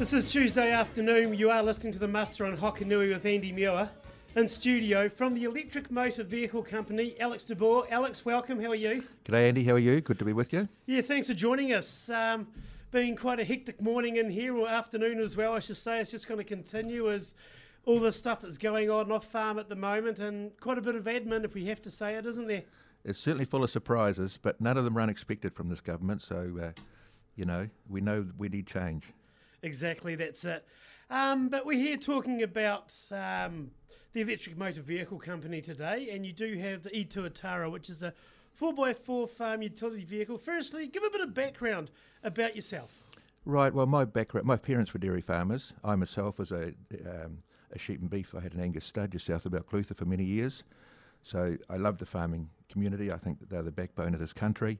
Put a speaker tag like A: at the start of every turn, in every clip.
A: This is Tuesday afternoon. You are listening to the Muster on Hokonui with Andy Muir. In studio from the Electric Motor Vehicle Company, Alex de Boer. Alex, welcome. How are you?
B: G'day, Andy. How are you? Good to be with you.
A: Yeah, thanks for joining us. Um, been quite a hectic morning in here, or afternoon as well, I should say. It's just going to continue as all the stuff that's going on off farm at the moment, and quite a bit of admin, if we have to say it, isn't there?
B: It's certainly full of surprises, but none of them are unexpected from this government. So, uh, you know, we know we need change.
A: Exactly, that's it. Um, but we're here talking about um, the Electric Motor Vehicle Company today, and you do have the e-Tuatara, which is a 4x4 farm utility vehicle. Firstly, give a bit of background about yourself.
B: Right. Well, my background, my parents were dairy farmers. I myself was a, um, a sheep and beef. I had an Angus stud just south of Balclutha for many years. So I love the farming community. I think that they're the backbone of this country.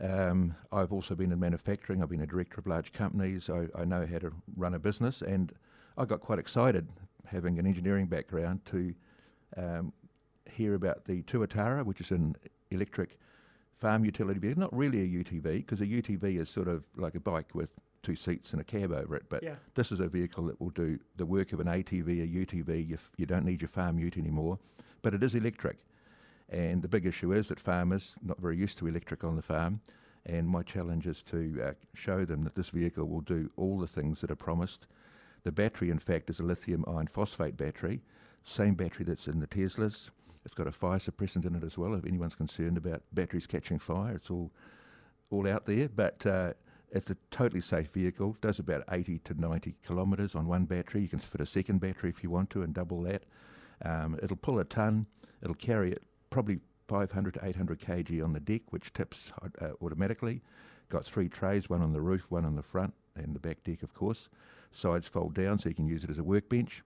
B: Um, I've also been in manufacturing. I've been a director of large companies. I, I know how to run a business, and I got quite excited having an engineering background to um, hear about the Tuatara, which is an electric farm utility vehicle. Not really a UTV, because a UTV is sort of like a bike with two seats and a cab over it. But
A: Yeah.
B: this is a vehicle that will do the work of an ATV, a UTV. You, f- you don't need your farm ute anymore, but it is electric. And the big issue is that farmers not very used to electric on the farm. And my challenge is to uh, show them that this vehicle will do all the things that are promised. The battery, in fact, is a lithium iron phosphate battery, same battery that's in the Teslas. It's got a fire suppressant in it as well. If anyone's concerned about batteries catching fire, it's all all out there. But uh, it's a totally safe vehicle. Does about 80 to 90 kilometres on one battery. You can fit a second battery if you want to and double that. Um, it'll pull a ton. It'll carry it probably 500 to 800 kg on the deck, which tips uh, automatically. Got three trays, one on the roof, one on the front, and the back deck, of course. Sides fold down so you can use it as a workbench.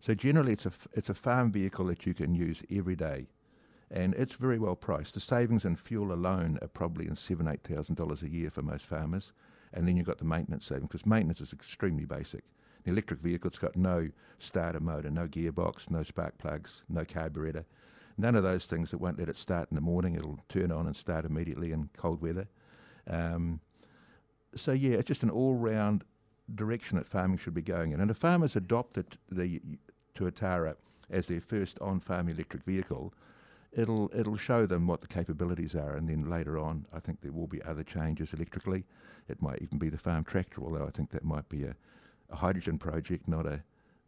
B: So generally, it's a it's a farm vehicle that you can use every day, and it's very well priced. The savings in fuel alone are probably in seven eight thousand dollars a year for most farmers, and then you've got the maintenance savings because maintenance is extremely basic. The electric vehicle's got no starter motor, no gearbox, no spark plugs, no carburetor, none of those things that won't let it start in the morning. It'll turn on and start immediately in cold weather. Um, so yeah, it's just an all-round direction that farming should be going in. And if farmers adopt it, the Tuatara as their first on-farm electric vehicle, it'll it'll show them what the capabilities are, and then later on, I think there will be other changes electrically. It might even be the farm tractor, although I think that might be a, a hydrogen project, not a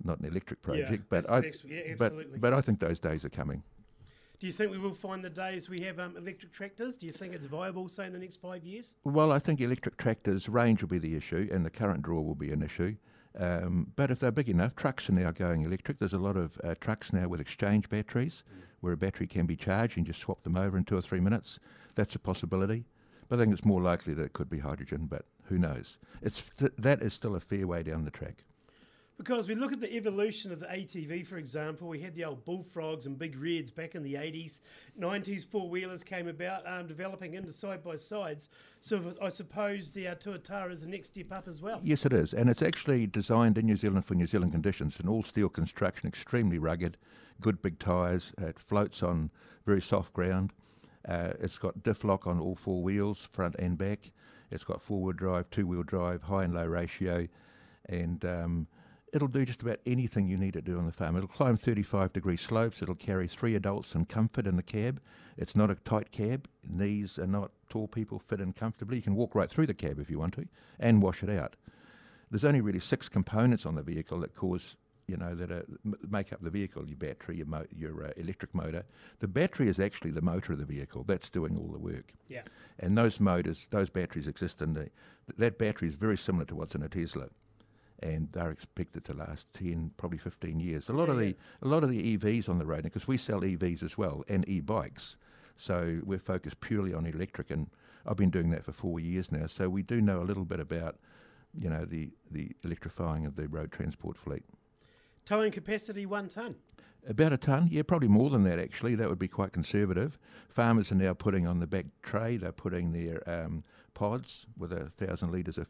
B: not an electric project.
A: yeah,
B: but I
A: next- yeah,
B: but but I think those days are coming.
A: Do you think we will find the days we have um, electric tractors? Do you think it's viable, say, in the next five years?
B: Well, I think electric tractors range will be the issue, and the current draw will be an issue. Um, but if they're big enough, trucks are now going electric. There's a lot of uh, trucks now with exchange batteries, where a battery can be charged and just swap them over in two or three minutes. That's a possibility. But I think it's more likely that it could be hydrogen, but who knows? It's th- that is still a fair way down the track.
A: Because we look at the evolution of the ATV, for example, we had the old bullfrogs and big reds back in the 80s. 90s four wheelers came about, um, developing into side by sides. So I suppose the uh, Tuatara is the next step up as well.
B: Yes, it is, and it's actually designed in New Zealand for New Zealand conditions. An all steel construction, extremely rugged, good big tyres. It floats on very soft ground. Uh, it's got diff lock on all four wheels, front and back. It's got four wheel drive, two wheel drive, high and low ratio, and um, it'll do just about anything you need it to do on the farm. It'll climb 35 degree slopes. It'll carry three adults in comfort in the cab. It's not a tight cab. Knees are not tall people fit in comfortably. You can walk right through the cab if you want to, and wash it out there's only really six components on the vehicle that cause you know that are, make up the vehicle your battery your, mo- your uh, electric motor the battery is actually the motor of the vehicle that's doing all the work
A: Yeah.
B: and those motors those batteries exist in the that battery is very similar to what's in a tesla and they're expected to last 10 probably 15 years a lot of
A: Yeah,
B: the a lot of the evs on the road because we sell evs as well and e-bikes so we're focused purely on electric and i've been doing that for four years now so we do know a little bit about you know the the electrifying of the road transport fleet
A: Towing capacity one tonne.
B: about a ton, yeah, probably more than that actually. That would be quite conservative. Farmers are now putting on the back tray. They're putting their um, pods with a thousand litres of,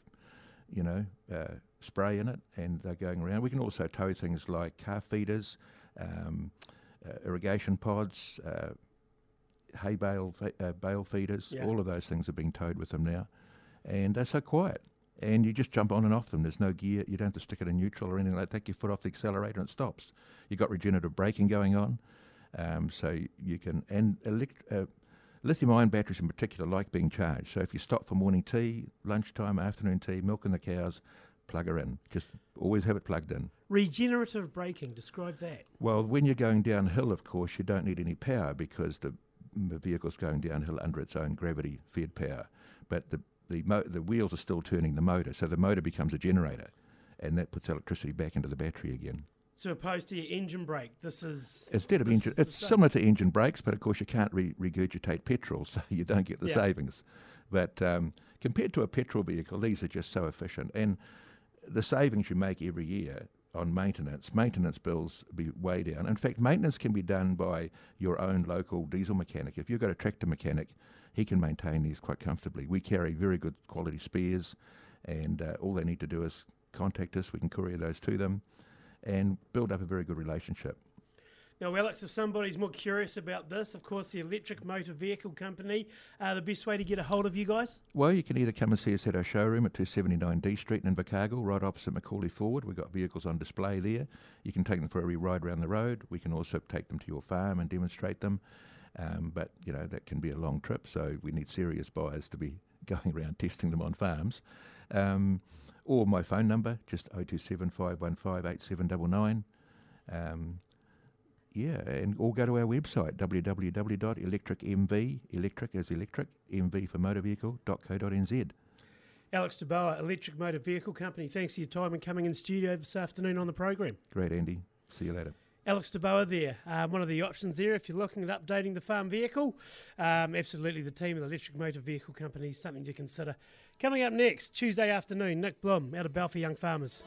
B: you know, uh, spray in it, and they're going around. We can also tow things like car feeders, um, uh, irrigation pods, uh, hay bale fe- uh, bale feeders.
A: Yeah.
B: All of those things are being towed with them now, and they're so quiet. and you just jump on and off them. There's no gear. You don't have to stick it in neutral or anything like that. Take your foot off the accelerator and it stops. You've got regenerative braking going on. Um, so you can, and elect, uh, lithium ion batteries in particular like being charged. So if you stop for morning tea, lunchtime, afternoon tea, milking the cows, plug her in. Just always have it plugged in.
A: Regenerative braking, describe that.
B: Well, when you're going downhill, of course, you don't need any power because the, the vehicle's going downhill under its own gravity fed power. But the the, mo- the wheels are still turning the motor, so the motor becomes a generator, and that puts electricity back into the battery again.
A: So opposed to your engine brake, this is
B: instead of engine, it's similar to engine brakes, but of course you can't re- regurgitate petrol, so you don't get the yeah. savings. But um, compared to a petrol vehicle, these are just so efficient, and the savings you make every year on maintenance, maintenance bills be way down. In fact, maintenance can be done by your own local diesel mechanic. If you've got a tractor mechanic, he can maintain these quite comfortably. We carry very good quality spares, and uh, all they need to do is contact us. We can courier those to them and build up a very good relationship.
A: Now, Alex, if somebody's more curious about this, of course, the Electric Motor Vehicle Company, uh, the best way to get a hold of you guys?
B: Well, you can either come and see us at our showroom at 279 D Street in Invercargill, right opposite Macaulay Forward. We've got vehicles on display there. You can take them for a ride around the road. We can also take them to your farm and demonstrate them. Um, but, you know, that can be a long trip, so we need serious buyers to be going around testing them on farms. Um, or my phone number, just 027 515 Um, yeah, and or go to our website, www.electricmv, electric as electric, mv for motor vehicle.co.nz.
A: Alex de Boer, Electric Motor Vehicle Company, thanks for your time and coming in studio this afternoon on the program.
B: Great, Andy. See you later.
A: Alex de Boer there, um, one of the options there if you're looking at updating the farm vehicle. Um, absolutely, the team of the Electric Motor Vehicle Company, something to consider. Coming up next, Tuesday afternoon, Nick Blum out of Balfour Young Farmers.